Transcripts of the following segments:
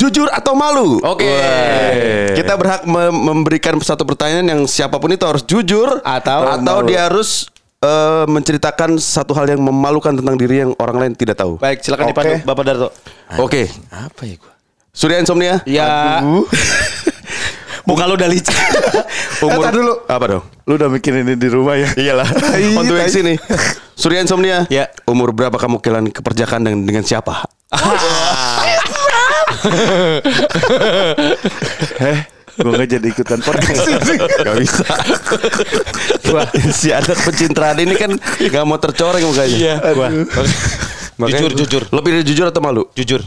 Jujur atau malu? Oke. Wah. Kita berhak me- memberikan satu pertanyaan yang siapa pun itu harus jujur Atau atau dia harus eh, menceritakan satu hal yang memalukan tentang diri yang orang lain tidak tahu. Baik, silakan Oke. dipandu Bapak Darto. Oke. Apa ya gua? Surya Insomnia? Ya. Muka lu udah licin. Umur Kata dulu. Apa dong? Lu udah mikirin ini di rumah ya? Iyalah. On the way ke sini. Surya Insomnia. Ya. Umur berapa kamu kehilangan keperjakaan dengan, dengan siapa? Eh, gue gak jadi ikutan podcast ini. Gak bisa. Wah, si anak pencitraan ini kan gak mau tercoreng mukanya. Iya. Gua. Jujur, jujur. Lo pilih jujur atau malu? Jujur.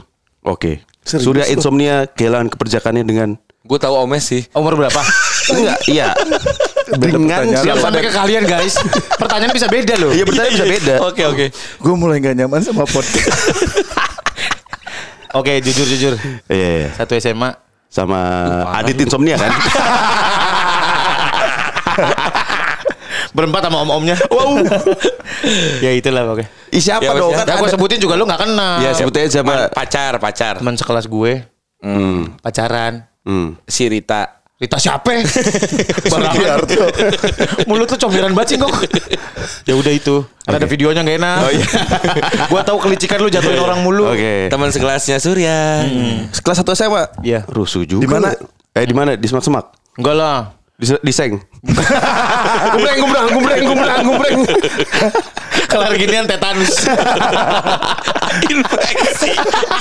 Oke. Serius Surya? Insomnia kehilangan keperjakaannya dengan Gue tahu Omes sih. Umur berapa? enggak, iya. dengan pertanyaan. Siap siapa ke kalian guys. Pertanyaannya bisa beda loh. Iya, bertanya bisa beda. Oke oke. Gue mulai gak nyaman sama podcast. Oke, jujur jujur. Iya, iya. Satu SMA. Sama Adit Insomnia kan? Berempat sama om-omnya. wow. ya itulah oke. Ih, siapa Ya, dong? ya. Kan gue ada- sebutin juga lu gak kenal. Ya, sebutin siapa. Pacar pacar. Teman sekelas gue Hmm. pacaran. Hmm. Si Rita. Rita siapa? Barangan. Mulut tuh comberan banget sih kok. ya udah itu. Karena ada videonya gak enak. Oh, iya. gua tahu kelicikan lu jatuhin orang mulu. Oke. Teman sekelasnya Surya. Kelas 1 SMA? Iya. Rusuh juga. Di mana? Eh, di mana? Di semak-semak. Enggak lah. Di, di seng. gumbreng, gumbreng, gumbreng, gumbreng, gumbreng. Kelar ginian tetanus. Infeksi.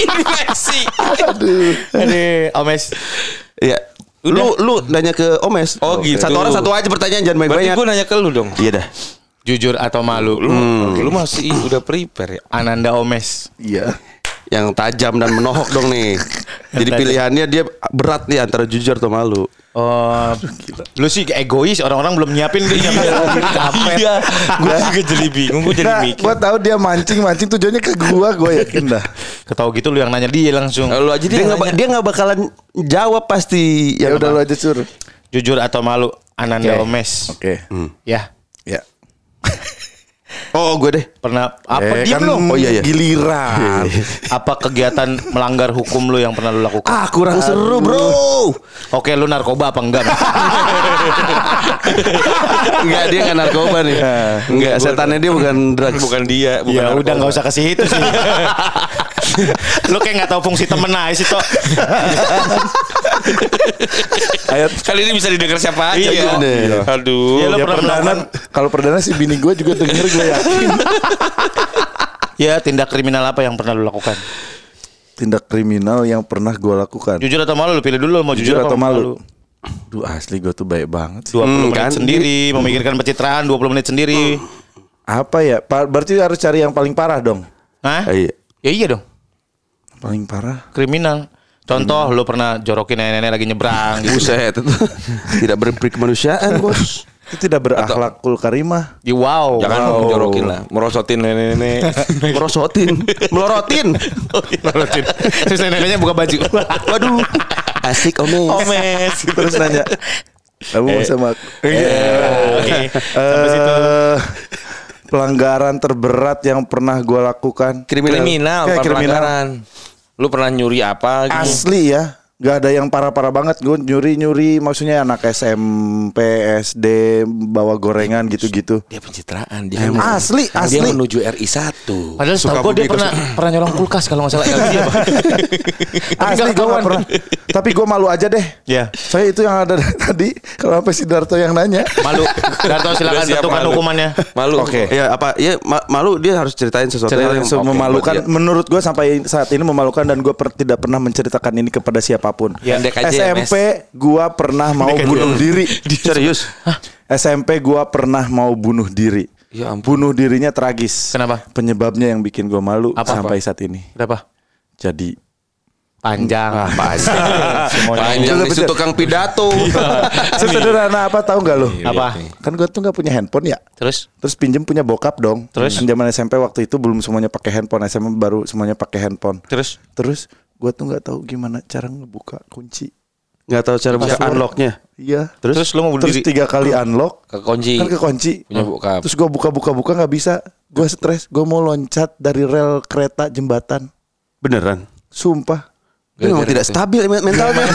Infeksi. Aduh, Omes. Iya. Lu lu nanya ke Omes. Oh, gitu. Satu orang satu aja pertanyaan jangan Berarti banyak-banyak. gue nanya ke lu dong. Iya dah. Jujur atau malu? Lu, lu masih udah prepare ya? Ananda Omes. Iya. Yang tajam dan menohok dong nih. Jadi tajam. pilihannya dia berat nih antara jujur atau malu. Oh, lu sih egois. Orang-orang belum nyiapin dia nyiapin kapet. Iya. Gue juga jadi bingung. Gue jadi Nah, mikir. gue tahu dia mancing-mancing tujuannya ke gua, gue yakin dah. Ketahu gitu lu yang nanya dia langsung. Lu aja Dia dia nggak dia nggak bakalan jawab pasti. Ya Yang udah lu aja sur. Jujur atau malu? Ananda Oke. Omes. Oke. Ya. Ya. Oh, gue deh. Pernah apa Eh, diam kan lu? Oh, iya, iya. Giliran. Apa kegiatan melanggar hukum lu yang pernah lu lakukan? Ah, kurang seru, Bro. Oke, lu narkoba apa enggak? Enggak, dia nggak narkoba nih. Enggak, setannya dia bukan drugs. Bukan dia. Bukan ya udah narkoba. nggak usah ke situ sih. lu kayak nggak tahu fungsi temen aja sih toh. Ayat Kali ini bisa didengar siapa aja. Iya, kok. bener. Aduh. Iya, lu ya pernah kalau perdana sih bini gue juga denger gue yakin Ya tindak kriminal apa yang pernah lu lakukan? tindak kriminal yang pernah gue lakukan Jujur atau malu lu pilih dulu mau jujur, jujur atau apa malu Duh asli gue tuh baik banget sih 20 menit kan? sendiri, memikirkan pencitraan 20 menit sendiri. apa ya Pa- berarti harus cari yang paling parah dong Hah? Ah, iya. Ya iya dong, paling parah kriminal. Contoh lu pernah jorokin nenek-nenek lagi nyebrang gitu. Buset, itu tidak berperi kemanusiaan, Bos. Itu tidak berakhlakul karimah Ya, wow. Jangan wow. mau jorokin lah. Merosotin nenek-nenek. Merosotin, melorotin. Merotin. Terus nenek-neneknya buka baju. Waduh. Asik, Omes. Omes. terus nanya kamu mau sama aku Oke. Sampai situ. Eh, pelanggaran terberat yang pernah gue lakukan Kriminal. Kriminal, kriminal. pelanggaran. Lu pernah nyuri apa gitu? asli ya Gak ada yang parah-parah banget Gue nyuri-nyuri Maksudnya anak SMP SD Bawa gorengan gitu-gitu Dia pencitraan. Dia kan Asli, Dia asli. menuju RI 1. Padahal setahu gue dia pernah pernah nyolong kulkas kalau nggak salah LG apa. Asli gue gak pernah Tapi gue malu aja deh Ya. Saya itu yang ada tadi Kalau sampai si Darto yang nanya Malu. Darto silakan siap, tentukan malu. hukumannya. Malu. Oke. Ya apa? Ya ma- malu dia harus ceritain sesuatu Cerita yang yang oke memalukan dia. Menurut gue sampai saat ini memalukan Dan gue tidak pernah menceritakan ini kepada siapa pun Ya, ya, SMP gue pernah mau bunuh diri Serius? SMP gue pernah mau bunuh diri Ya ampun. Bunuh dirinya tragis Kenapa? Penyebabnya yang bikin gue malu Apa? Sampai saat ini Berapa? Jadi Panjang. Panjang. Semuanya. Panjang Bener, di bener. tukang pidato. Sesederhana apa tahu nggak lo? Apa? Kan gue tuh nggak punya handphone ya Terus? Terus pinjem punya bokap dong Terus? Kan zaman SMP waktu itu belum semuanya pakai handphone SMA baru semuanya pakai handphone Terus? Terus gue tuh nggak tahu gimana cara ngebuka kunci Nggak tahu cara buka unlocknya. Iya Terus, Terus lu mau bunuh Terus diri? tiga kali unlock Ke kunci. Kan ke kunci Punya bokap. Terus gue buka-buka-buka nggak bisa Gue stres Gue mau loncat dari rel kereta jembatan Beneran? Sumpah Dia memang tidak stabil men- mentalnya.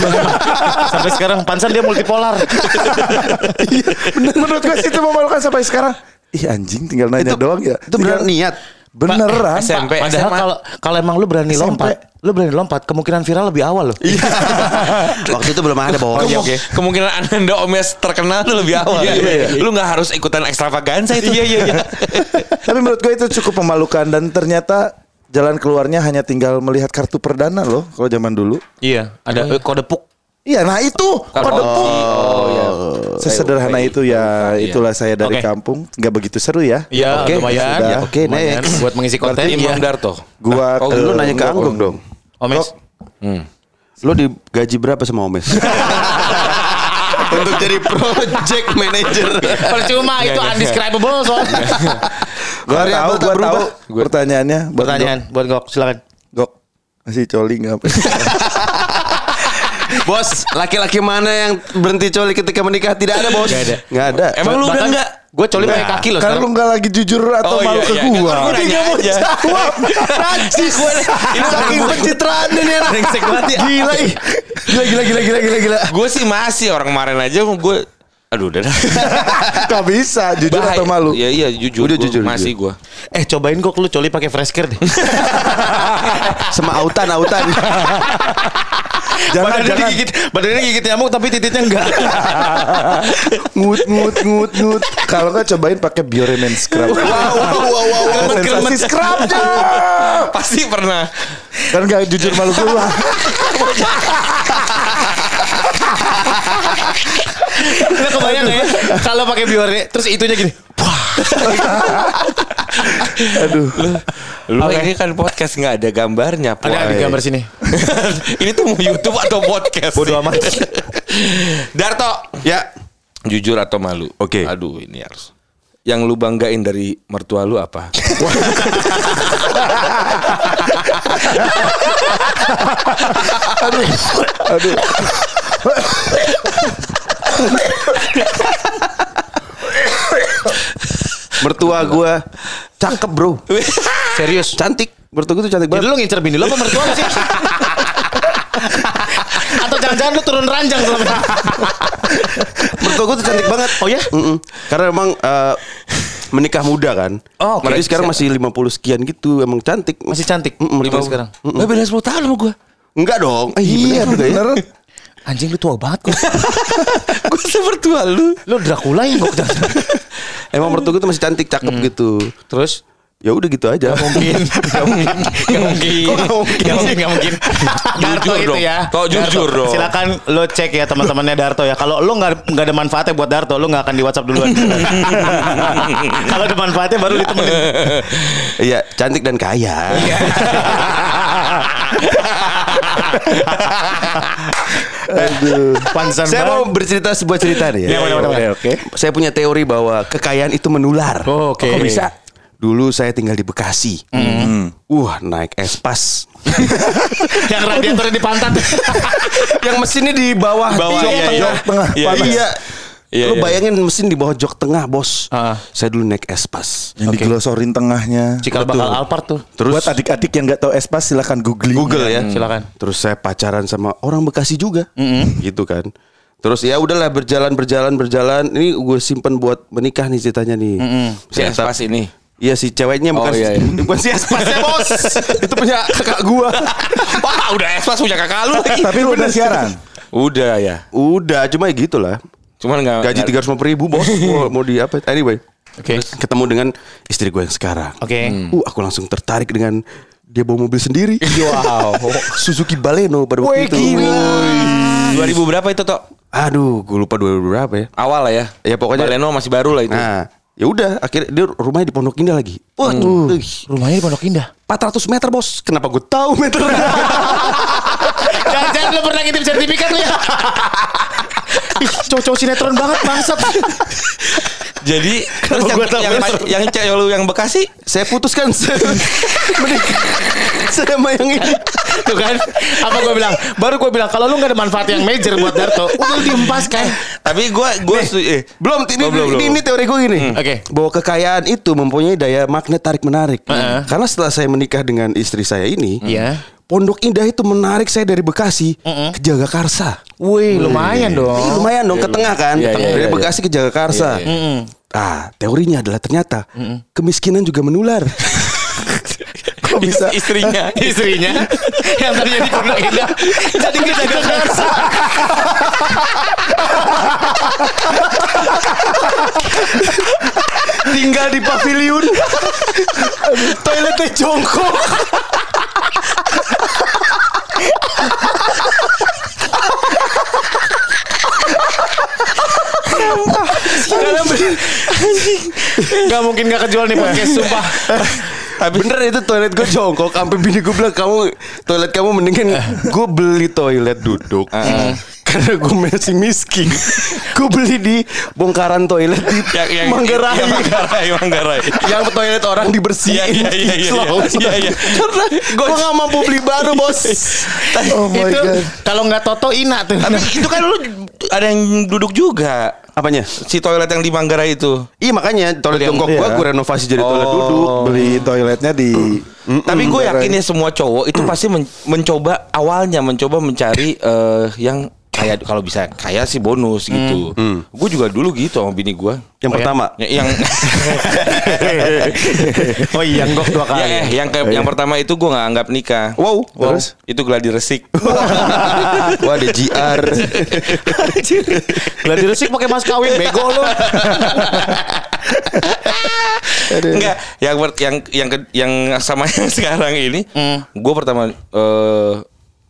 Sampai sekarang pansan dia multipolar. Iya, bener menurut gue sih itu memalukan sampai sekarang. Ih anjing tinggal nanya Itu- doang ya. itu beneran Tinggal- niat. Beneran. SMP. Padahal SMA. kalau kalau emang lu berani SMP. lompat, lu berani lompat, kemungkinan viral lebih awal loh. Waktu itu belum ada bos. Kemu- Kemungkinan Ananda Omes terkenal tuh lebih awal. Iya, iya, iya. Lu nggak harus ikutan ekstravaganza itu. Iya iya iya. Tapi menurut gue itu cukup memalukan dan ternyata jalan keluarnya hanya tinggal melihat kartu perdana loh kalau zaman dulu. Iya, ada eh, kode puk. Iya, nah itu kode puk. Oh iya. Sesederhana itu ya, itulah saya dari Oke. kampung. Nggak begitu seru ya. Iya, Oke, lumayan. sudah. Ya, Oke, lumayan. next. Buat mengisi konten. Imam Iya. Darto. Gua Oh, ke- lu nanya ke Anggung dong. Omes. Lu digaji berapa sama Omes? Untuk jadi project manager. Percuma itu undescribable soalnya. Gua tahu, gua tahu pertanyaannya. buat Pertanyaan buat Gok, silakan. Gok. Gok. Masih coli nggak? Bos, laki-laki mana yang berhenti coli ketika menikah? Tidak ada, Bos. Nggak ada. Ada. Emang lu udah enggak? Gue coli pakai kaki loh Kan sekarang. lu nggak lagi jujur atau Oh, malu iya, ke iya. gua. Gua Dia nanya mau aja. jawab. Najis. Ini saking pencitraan ini anak. Brengsek banget ya. Gila ih. Gila gila gila gila gila gila. Gue sih masih orang kemarin aja gue Aduh udah dah. Gak bisa jujur Bahaya. atau malu. Iya iya jujur. Udah Gua jujur, Masih gue. Eh cobain Gok lu coli pakai fresh care deh. Sama autan, autan. Jangan badannya jangan. digigit, badannya gigit nyamuk tapi titiknya enggak. ngut ngut ngut ngut. Kalau nggak cobain pakai Bioremen scrub. Wow, wow, wow, wow. Sensasi scrubnya. Pasti pernah. Kan gak jujur malu gua. Lu kebayang ya kalau pakai biore terus itunya gini. Aduh. Lu ini kan podcast nggak ada gambarnya. Ada di Poy. gambar sini. ini tuh mau YouTube atau podcast? Bodoh amat. Darto. Ya. Jujur atau malu? Oke. Aduh ini harus. Yang lu banggain dari mertua lu apa? Aduh. Mertua gua cakep, Bro. Serius. Cantik. Mertua gua tuh cantik Jadi banget. lu ngincer bini lu apa mertua lu sih? Atau jangan-jangan lu turun ranjang selama ini? Mertua gua tuh cantik banget. Oh ya? Mm-mm. Karena emang eh, menikah muda kan. Oh. Jadi sekarang masih 50 sekian gitu, emang cantik. Masih cantik. Mm-mm, Mertua lima- sekarang. Nah, beda 10 tahun sama gue. Enggak dong. Eh, Iya bener juga ya. bener. Anjing lu tua banget kok. gue semertua lu. Lu Dracula yang kok Emang mertua gua tuh masih cantik, cakep gitu. Terus Ya udah gitu aja. mungkin Gak mungkin Gak mungkin Gak mungkin Gak mungkin Darto Jujur itu dong. ya Kok jujur Darto. dong. Silakan lo cek ya teman-temannya Darto ya Kalau lo gak, nggak ada manfaatnya buat Darto Lo gak akan di whatsapp duluan Kalau ada manfaatnya baru ditemenin Iya, cantik dan kaya. Aduh. Pansan Saya mau banget. bercerita sebuah cerita nih. Iya, boleh, boleh, boleh. Oke. Saya punya teori bahwa kekayaan itu menular. Oh, oke. Kok bisa? Dulu saya tinggal di Bekasi. Wah, naik espas. Yang radiatornya di pantat Yang mesinnya di bawah, Di bawah, jok iya, tengah. iya. tengah, Iya, panas. iya. Iya, Lu iya. bayangin mesin di bawah jok tengah, bos. Ah. Saya dulu naik espas. Yang diglosorin tengahnya. Cikal bakal Alphard tuh Terus Buat adik-adik yang nggak tahu espas silahkan googling. Google ya. Silakan. Terus saya pacaran sama orang Bekasi juga. Gitu kan. Terus ya udahlah berjalan berjalan berjalan. Ini gue simpen buat menikah nih ceritanya nih. Si Espas ini. Iya si ceweknya bukan Oh, iya, iya. bukan si Espasnya bos. Itu punya kakak gua. Wah udah Espas punya kakak lu lagi. Tapi lu udah siaran. Udah ya. Udah cuma ya gitulah. Cuman nggak Gaji tiga ratus ribu bos. mau, mau di apa? Anyway. Oke. Ketemu dengan istri gue yang sekarang. Oke. Uh, aku langsung tertarik dengan dia bawa mobil sendiri. Wow Suzuki Baleno pada waktu itu. 2000 berapa itu toh? Aduh, gue lupa 2000 berapa ya. Awal lah ya. Ya, pokoknya- Baleno masih baru lah itu. Nah, ya udah akhirnya dia rumahnya di Pondok Indah lagi. Wah, uh, Rumahnya di Pondok Indah 400 meter bos. Kenapa gue tahu meternya? Jangan-jangan lo pernah ngintip sertifikat lo ya Cowok-cowok sinetron banget bangsat Jadi terus yang, gua yang, besok? yang cewek lu yang Bekasi Saya putuskan sama yang ini. Tuh kan Apa gue bilang Baru gue bilang Kalau lu gak ada manfaat yang major buat Darto Udah diempaskan Tapi gue gue eh, Belum, ini, Oh, belum, ini, belum. ini teori gue gini. Oke. Bahwa kekayaan itu mempunyai daya magnet tarik menarik. Heeh. Karena setelah saya menikah dengan istri saya ini, Iya. Pondok Indah itu menarik saya dari Bekasi ke Jagakarsa. Wih, lumayan Ih, dong. lumayan dong ke tengah kan, Iya, iya, dari iya, Bekasi ke Jagakarsa. Ah, teorinya adalah ternyata kemiskinan juga menular. Kok bisa? Istrinya. Istrinya yang tadinya di Pondok Indah jadi ke Jagakarsa. Tinggal di pavilion. Toiletnya jongkok. Gak mungkin gak kejual nih podcast sumpah. Habis bener itu toilet gue jongkok. Sampai bini gue bilang kamu toilet kamu mendingan gue beli toilet duduk karena gue masih miskin gue beli di bongkaran toilet di Manggarai Yang Manggarai, Manggarai. yang toilet orang dibersihin Iya, iya, iya, Slow. iya, iya. karena gue gak mampu beli baru bos Oh my itu god. kalau nggak Toto Ina tuh. Tapi itu kan lu ada yang duduk juga. apanya Si toilet yang di Manggarai itu. iya makanya toilet Yang- iya. gue renovasi jadi toilet duduk Beli toiletnya di Tapi gue yakin ya semua cowok itu pasti men- mencoba awalnya mencoba mencari eh, yang kayak kalau bisa kayak sih bonus gitu. Gue juga dulu gitu sama bini gue. yang pertama Ya, yang Oh iya, gok dua kali. ya, yang ke- yang pertama itu gue nggak anggap nikah. wow Terus? Itu gladi resik. wah ada GR Gladi resik pakai mas kawin bego lu. Enggak, yang yang yang yang sama yang sekarang ini, gue pertama eh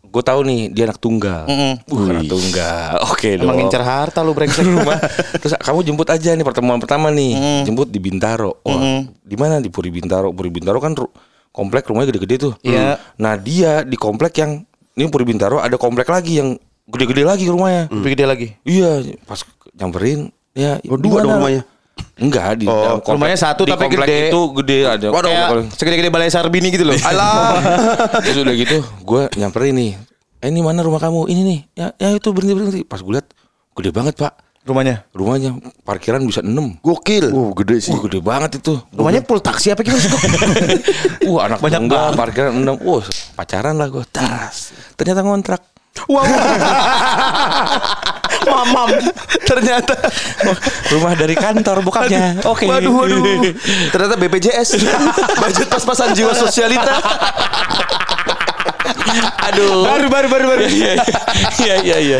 gue tahu nih dia anak tunggal. Uh, anak tunggal. Oke dong. Emang ngincer harta lu brengsek rumah. Terus kamu jemput aja nih pertemuan pertama nih. Jemput di Bintaro. Wah, di mana di Puri Bintaro? Puri Bintaro kan komplek rumahnya gede-gede tuh. Iya. Nah, dia di komplek yang ini Puri Bintaro ada komplek lagi yang gede-gede lagi rumahnya. Lebih gede lagi. Iya, pas nyamperin ya Oh, dua dong rumahnya. Enggak di dalam komplek- rumahnya satu di tapi komplek gede. itu gede ada. Kayak segede-gede balai Sarbini gitu loh. alah Terus udah gitu gue nyamperin nih. Eh ini mana rumah kamu? Ini nih. Ya, ya itu berhenti berhenti. Pas gue lihat gede banget pak. Rumahnya. Rumahnya parkiran bisa 6 gokil Uh gede sih. Wah gede banget itu. Rumahnya full taksi apa gimana sih? Wah anak Banyak tunggal, banget. parkiran 6 Wah pacaran lah gue. Tas. Ternyata ngontrak. Mamam. ternyata Rumah dari kantor bokapnya. Oke. Waduh, waduh. Ternyata BPJS. Budget pas-pasan jiwa sosialita. Aduh. Baru baru baru baru. Iya iya iya iya.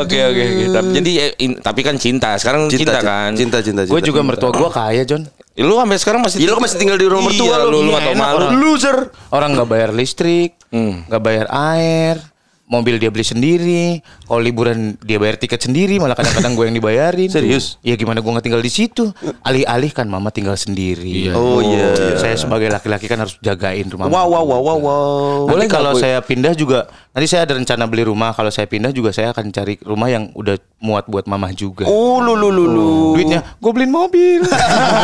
Oke oke oke. Tapi- Jadi eh, in- tapi kan cinta. Sekarang cinta, kan. Cinta, cinta, cinta. Gue juga mertua gue kaya John. Lu sampai sekarang masih Iya, lu masih tinggal di rumah mertua Iya, lu. lu. Lu Iya, enak malu. orang. Loser. Orang nggak bayar listrik, Hmm. nggak bayar air, mobil dia beli sendiri. Kalau liburan dia bayar tiket sendiri, malah kadang-kadang gue yang dibayarin. Serius? Iya gimana gue nggak tinggal di situ? Alih-alih kan mama tinggal sendiri. Oh iya. Saya sebagai laki-laki kan harus jagain rumah. Wow, wow, wow, wow, wow. Boleh kalau saya pindah juga nanti saya ada rencana beli rumah. Kalau saya pindah juga saya akan cari rumah yang udah muat buat mamah juga. Oh, lu, lu, lu, lu. Duitnya gue beliin mobil.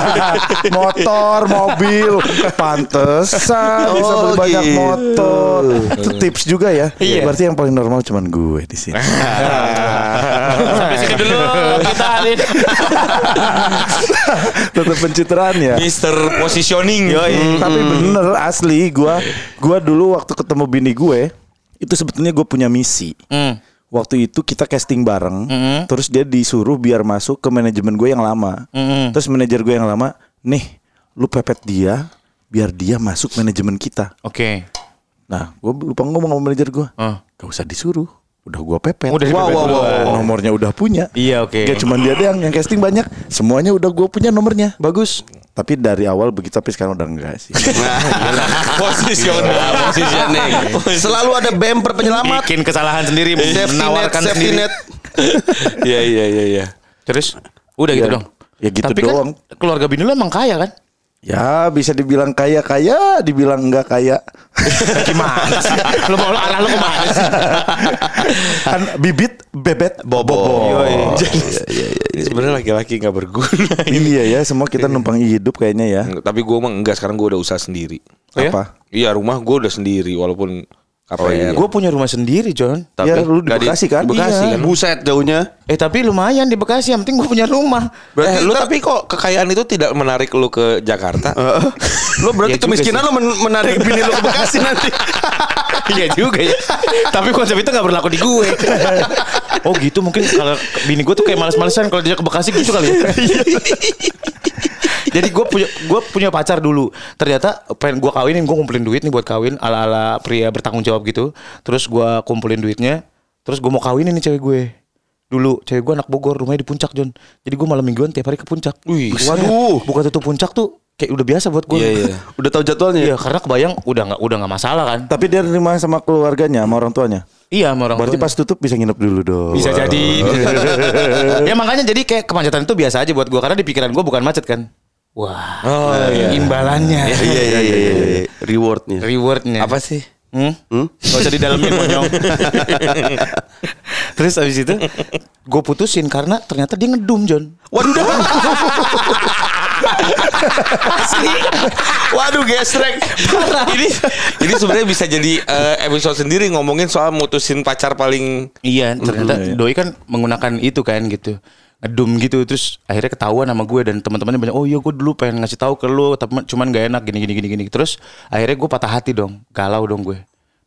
motor, mobil, pantesan bisa Oh, beli banyak gitu. motor. Itu tips juga ya. Iya. Berarti yang paling normal cuman gue di sini. Sampai sini dulu kita hari ini. Tetap pencitraan ya. Mister Positioning. Hmm, Tapi bener asli gua gua dulu waktu ketemu bini gue itu sebetulnya gue punya misi. Hmm. Waktu itu kita casting bareng, terus dia disuruh biar masuk ke manajemen gue yang lama. Terus manajer gue yang lama, nih, lu pepet dia biar dia masuk manajemen kita. Oke. Nah, gue lupa ngomong sama manajer gue, Ah. gak usah disuruh, udah gue pepet. Udah wow, wow, wow, nomornya udah punya. Iya, oke. Gak cuma dia doang yang casting banyak, semuanya udah gue punya nomornya. Bagus. Tapi dari awal begitu, tapi sekarang udah enggak sih. Posisional. Positioning. Selalu ada bumper penyelamat. Bikin kesalahan sendiri, Safety net, menawarkan safety sendiri. net. Iya iya iya iya. Terus udah gitu Ya, dong. ya gitu Tapi doang. kan keluarga bini lu emang kaya kan? Ya bisa dibilang kaya kaya, dibilang enggak kaya. Gimana sih? lu mau arah lu ke mana sih? kan bibit bebet Bobo. Ini sebenarnya laki-laki nggak berguna. iya ya, semua kita numpang hidup kayaknya ya. Tapi gue emang enggak sekarang gue udah usaha sendiri. Apa? Iya rumah gue udah sendiri walaupun KPR. Gue punya rumah sendiri, John. ya lu di Bekasi kan? di Bekasi Iya. kan? Buset jauhnya. Eh tapi lumayan di Bekasi, yang penting gue punya rumah. Berarti lu tapi kok kekayaan itu tidak menarik lu ke Jakarta? Lo berarti Ya kemiskinan men- menarik bini lo ke Bekasi nanti. Iya juga ya. Tapi konsep itu gak berlaku di gue. oh gitu mungkin kalau bini gue tuh kayak males-malesan kalau dia ke Bekasi gitu kali ya. Jadi gue punya gue punya pacar dulu. Ternyata pengen gue kawinin, gue kumpulin duit nih buat kawin ala-ala pria bertanggung jawab gitu. Terus gue kumpulin duitnya. Terus gue mau kawinin nih cewek gue. Dulu cewek gue anak Bogor, rumahnya di puncak John. Jadi gue malam mingguan tiap hari ke puncak. Wih, Waduh. Buka tutup puncak tuh kayak udah biasa buat gue. Iya, iya. Udah tahu jadwalnya. Iya, karena kebayang udah nggak udah nggak masalah kan. Tapi dia nerima sama keluarganya, sama orang tuanya. Iya, sama orang Berarti tuanya. pas tutup bisa nginep dulu dong. Bisa jadi. ya makanya jadi kayak kemacetan itu biasa aja buat gua karena di pikiran gua bukan macet kan. Wah. Oh, iya. Imbalannya. Iya iya iya iya. iya. Rewardnya. Rewardnya. Apa sih? Hmm? Hmm? Gak usah didalemin monyong. Terus abis itu gue putusin karena ternyata dia ngedum John. Waduh. Waduh gesrek. ini ini sebenarnya bisa jadi eh, episode sendiri ngomongin soal mutusin pacar paling Iya ternyata Doi kan menggunakan itu kan gitu ngedum gitu terus akhirnya ketahuan sama gue dan teman-temannya banyak oh iya gue dulu pengen ngasih tahu ke lu tapi cuman gak enak gini gini gini gini. Terus akhirnya gue patah hati dong galau dong gue.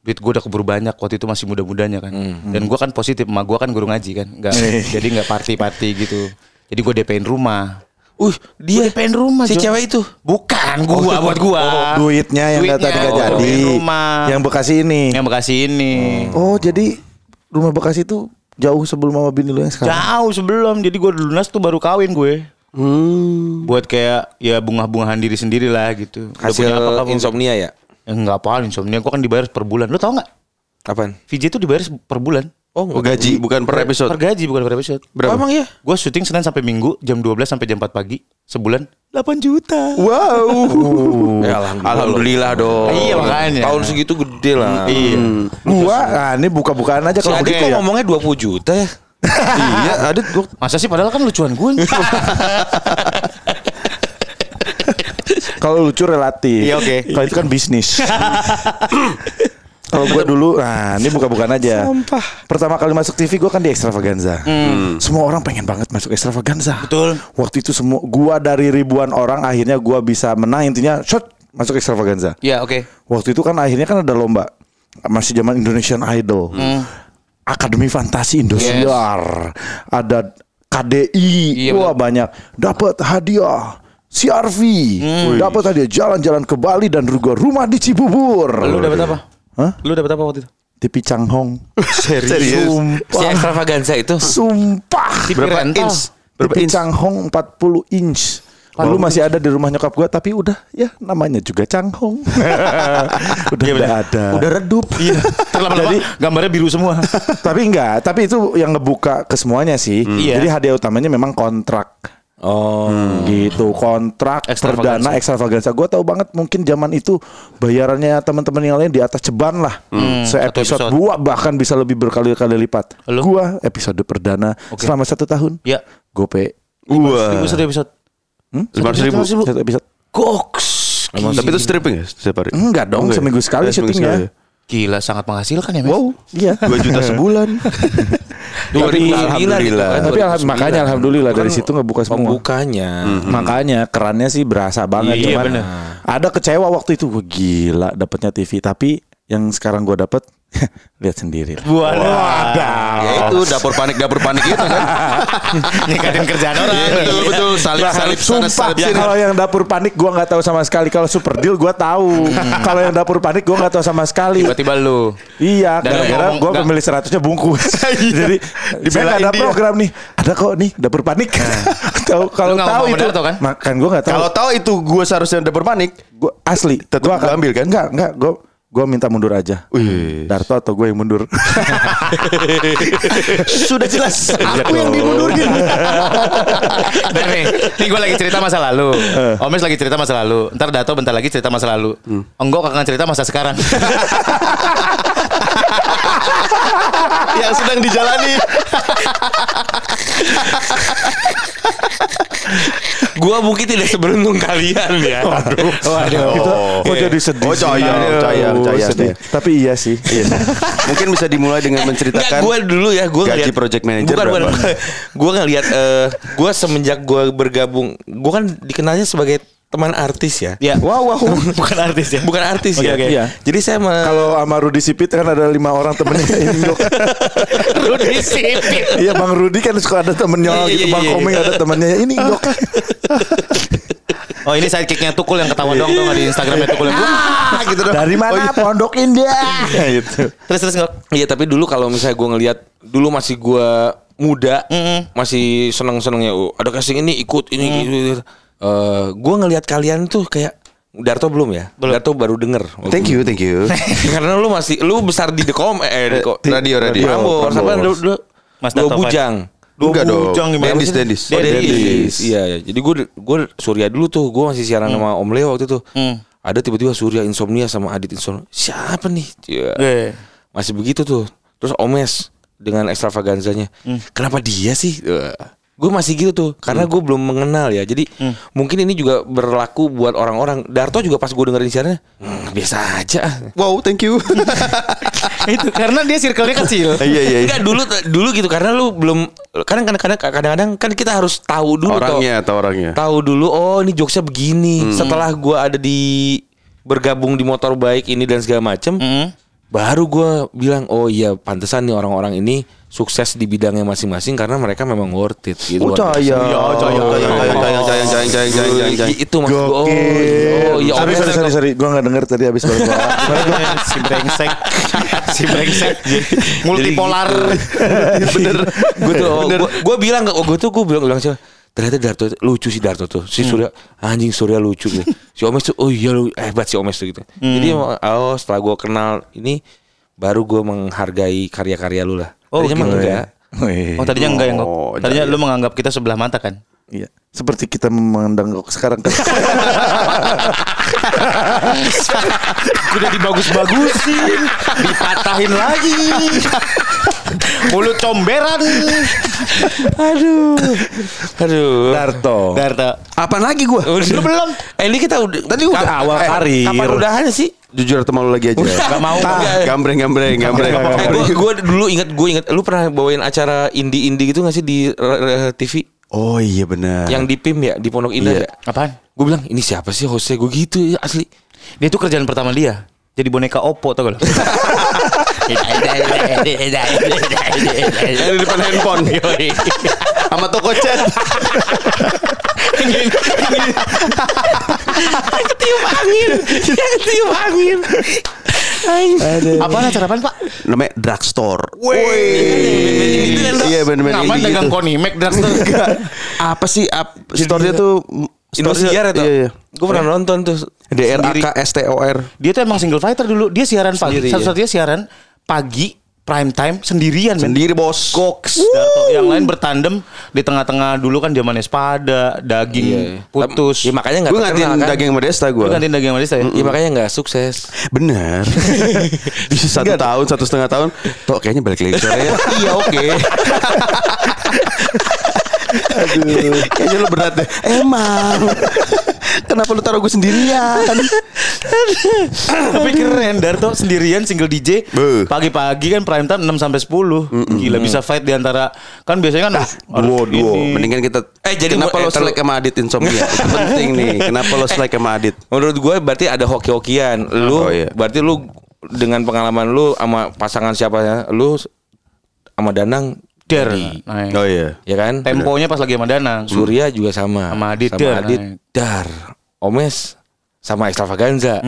Duit gue udah keburu banyak waktu itu masih muda-mudanya kan. Dan gue kan positif emak gue kan guru ngaji kan nggak jadi nggak party party gitu. Jadi gue DP-in rumah. Uh, dia DP-in rumah si cewek itu. bukan gua buat gua. Duitnya yang Duitnya. tadi Oh, jadi. Rumah. Yang Bekasi ini. yang Bekasi ini. Oh, jadi rumah Bekasi itu jauh sebelum mama bini lu yang sekarang. Jauh sebelum Jadi gue lunas tuh baru kawin gue Hmm. Buat kayak Ya bunga-bungahan diri sendiri lah gitu Udah Hasil apa kamu? insomnia ya? Ya, Enggak apa insomnia Gue kan dibayar per bulan Lo tau gak? Apaan? VJ tuh dibayar per bulan Oh, gaji bukan per episode. Per gaji bukan per episode Berapa? Oh, emang ya? Gue syuting Senin sampai Minggu Jam 12 sampai jam 4 pagi Sebulan 8 juta Wow. Ya, alhamdulillah, dong. Iya, makanya. Tahun segitu gede lah. Iya Gua, nah ini buka-bukaan aja kalau begitu kok ya. ngomongnya 20 juta ya? iya, ada tuh. Masa sih padahal kan lucuan gue Kalau lucu relatif. Iya, oke. Kalau itu kan bisnis. Kalau gue dulu, nah ini buka-bukaan aja. Pertama kali masuk TV gue kan di Extravaganza. Semua orang pengen banget masuk Extravaganza. Betul. Waktu itu semua gua dari ribuan orang akhirnya gua bisa menang intinya shot masuk Extravaganza. Ya oke Waktu itu kan akhirnya kan ada lomba. Masih zaman Indonesian Idol. Akademi Fantasi Indosiar. Ada KDI. Iya, Wah banyak. Dapat hadiah. CRV. Dapat hadiah jalan-jalan ke Bali dan juga rumah di Cibubur. Lu dapet apa? Hah? Lu dapet apa waktu itu? TV Changhong. Serius? Si Sumpah. extravaganza itu Sumpah. TV Berapa rental. inch? Berapa TV inch? Changhong 40 inch. Dulu masih ada di rumah nyokap gua tapi udah ya namanya juga Changhong. udah nggak ada. Udah redup. Iya. Terlama-lama gambarnya biru semua. tapi enggak, tapi itu yang ngebuka ke semuanya sih. Iya. Jadi hadiah utamanya memang kontrak. Oh. Gitu, kontrak perdana ekstravaganza. Gue tahu banget mungkin zaman itu bayarannya teman-teman yang lain di atas ceban lah. Se satu episode episode. gua bahkan bisa lebih berkali-kali lipat. Lu? Gua episode perdana selama satu tahun. ya. Gope Wah. Ribu satu episode. Lima ratus ribu. satu episode. Goks. Tapi itu stripping ya setiap hari? Enggak dong, Enggak ya? seminggu sekali Eh, syutingnya. ya? Gila sangat menghasilkan ya Mas. Wow, iya. Dua juta sebulan. Tapi alhamdulillah. Tapi alham- makanya alhamdulillah dari Kan situ ngebuka semua. Pembukanya. Makanya kerannya sih berasa banget Iya, cuman bener. ada kecewa waktu itu Wah, gila dapatnya TV tapi yang sekarang gua dapat lihat sendiri. lah. Ya itu dapur panik dapur panik itu kan. Ningkatin kerjaan orang. Iya, betul betul salib salib sana Sumpah, salib ya, kalau yang dapur panik gua nggak tahu sama sekali. Kalau super deal gua tahu. kalau yang dapur panik gua nggak tahu sama sekali. Tiba-tiba lu. Iya, gara-gara gue nggak- pemilih seratusnya bungkus. Jadi di saya nggak ada dia. program nih. Ada kok nih dapur panik. tahu kalau tahu itu, kan? makan gue nggak tahu. Kalau tahu itu gua seharusnya dapur panik. Gua asli, Tetep gua gua ambil kan? Enggak, enggak, gue gue minta mundur aja. Wih. Darto atau gue yang mundur? Sudah jelas aku yang dimundurin. Dan nih, nih gue lagi cerita masa lalu. Omes lagi cerita masa lalu. Ntar Dato bentar lagi cerita masa lalu. Enggak akan cerita masa sekarang. yang sedang dijalani. Gua mungkin tidak seberuntung kalian ya. Waduh. Kita kok jadi sedih. Oh, sih? cayang, Aduh, cayang, cayang, sedih. Tapi iya sih. Iya. Mungkin bisa dimulai dengan menceritakan gue dulu ya, gue gaji project manager bukan, berapa? bukan, gue ngeliat, eh gue semenjak gue bergabung, gue kan dikenalnya sebagai teman artis ya. Ya. Wow, wow. Bukan artis ya. Bukan artis Oke, ya. oke. Iya. Jadi saya me- Kalau sama Rudi Sipit kan ada lima orang temennya Indo. Rudi Sipit. Iya Bang Rudi kan suka ada temennya Iya, iya, gitu. iya, Bang iya. Komeng ada temennya ini Indo. Oh ini sidekicknya Tukul yang ketawa dong tuh nggak di Instagramnya Tukul yang Ah, gitu dong. Dari mana Oh, iya. Pondok Indah? gitu. terus terus nggak Iya tapi dulu kalau misalnya gue ngelihat dulu masih gue muda, masih seneng senengnya. Oh, ada casting ini ikut ini. gitu. Eh, gue ngelihat kalian tuh kayak Darto belum ya? Darto baru denger. Thank you, thank you. Karena lu masih lu besar di Dekom eh, di ko- Radio, radio. Apa Prambors. lu, lu, Mas Darto bujang. Dua Enggak dong. bujang gimana Dendis, sih? Dendis. Oh, Dendis. Iya, iya. Jadi gue gue Surya dulu tuh, gue masih siaran sama Om Leo waktu itu. Ada tiba-tiba Surya insomnia sama Adit insomnia. Siapa nih? Iya. Iya. Masih begitu tuh. Terus Omes dengan ekstravaganzanya. Kenapa dia sih? Gue masih gitu tuh karena gue belum mengenal ya jadi mungkin ini juga berlaku buat orang-orang Darto juga pas gue dengerin siarannya "Hmm, biasa aja Wow, thank you. itu karena dia circle-nya kecil. Iya, iya. iya. Enggak dulu dulu gitu karena lu belum kadang kadang kadang-kadang kan kita harus tahu dulu. Orangnya atau orangnya. tahu dulu oh ini jokesnya begini setelah gua ada di bergabung di motor baik ini dan segala macem baru gua bilang oh iya pantesan nih orang-orang ini sukses di bidangnya masing-masing karena mereka memang worth it gitu Oh, caya. Iya, caya, caya, cayang, cayang, cayang, cayang, cayang, cayang, cayang. itu maksud oh, Gokil. oh iya sorry, Omes sorry, sorry, sorry. Gue gak denger tadi abis balik si brengsek. si brengsek. Multipolar. bener gue tuh oh, gua, gua bilang gue tuh gue bilang bilang sih ternyata Darto itu- lucu si Darto tuh si Surya anjing Surya lucu gitu. si Omes tuh oh iya lu hebat si Omes tuh gitu jadi oh setelah gue kenal ini baru gue menghargai karya-karya lu lah Oh, Tadinya gitu. enggak Oh tadinya enggak ya enggak. Oh, Tadinya iya. lu menganggap kita sebelah mata kan? Iya. Seperti kita memandang kok sekarang kan. Udah dibagus-bagusin, dipatahin lagi. Mulut comberan. aduh aduh Darto. Darta. Apaan lagi gua? Lu belum eh ini kita udah Tadi udah. Ka- awal eh, karir. kapan udahannya sih Jujur atau malu lagi aja. Gak mau. Gambreng, gambreng, gambreng. gue gue dulu inget gue inget lu pernah bawain acara indie indie gitu gak sih di eh, TV Oh iya benar. yang di PIM ya di Pondok Indah Iya. ya Apaan? gue bilang ini siapa sih hostnya gue gitu ya asli Dia tuh kerjaan pertama dia. Jadi boneka Oppo tau gak lo? yang di depan handphone. Sama toko chat. ketiup angin ketiup angin Apaan acara apaan pak? Namanya drugstore. Wih. Gitu? Iya benar-benar Nama indie dagang gitu. Konimek Drugstore. Apa sih ap, store-nya tuh Indosiar itu Iya, iya. gue pernah nonton tuh D R A K S T O R. Dia tuh emang single fighter dulu. Dia siaran pagi. Satu-satunya siaran pagi prime time sendirian. Sendiri bos. Goks. Darto. Yang lain bertandem di tengah-tengah dulu kan zamannya sepada, daging putus. ya makanya nggak Gue ngantin kan daging Modesta gue. Lu gantiin daging manis ya? ya makanya nggak sukses Bener. Di satu tahun, satu setengah tahun. Tuh kayaknya balik lagi sore ya. iya oke. Aduh. Kayaknya lu berat deh. Emang. Kenapa lu taruh gue sendirian? Tapi keren Darto sendirian single DJ. Pagi-pagi kan prime time 6 sampai 10 Gila bisa fight di antara Kan biasanya kan harus Duo, duo. Mendingan kita. Eh, jadi kenapa lo eh, selek sama Adit insomnia? Itu penting nih. Kenapa lo selek sama Adit? menurut gue berarti ada hoki-hokian lu Oh, iya. berarti lu dengan pengalaman lu sama pasangan siapa ya lu sama Danang Der jadi, naik. Oh iya. ya kan? Temponya pas lagi sama Danang. Surya juga sama. Sama Adit sama Dar, Adit naik. Dar Omes sama Extravaganza.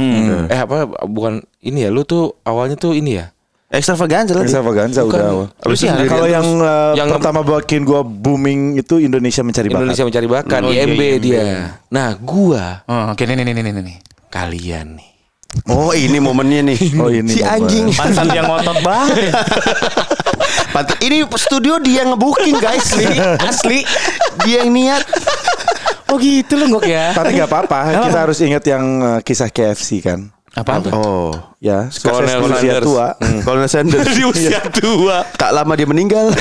Eh apa bukan ini ya? Lu tuh awalnya tuh ini ya? Extravaganza lah. Extravaganza udah. Awal. Lu sih Kalau terus- yang, uh, yang- pertama bikin gua booming itu Indonesia mencari bakat. Indonesia mencari bakat Oh, iya, IMB IMB. dia. Nah gua Oh, Oke nih nih nih nih nih kalian nih Oh ini momennya nih. Oh ini. Si momen. anjing. Pantan dia ngotot banget. Ini studio dia ngebooking guys nih. Asli. Dia yang niat. Oh gitu loh ya. Tapi gak apa-apa. Kita harus ingat yang eh, kisah KFC kan. Apa? Apa? Oh, ya. Kolonel Sanders. Usia tua. Kolonel Sanders. di usia hmm. iya. tua. Tak lama dia meninggal.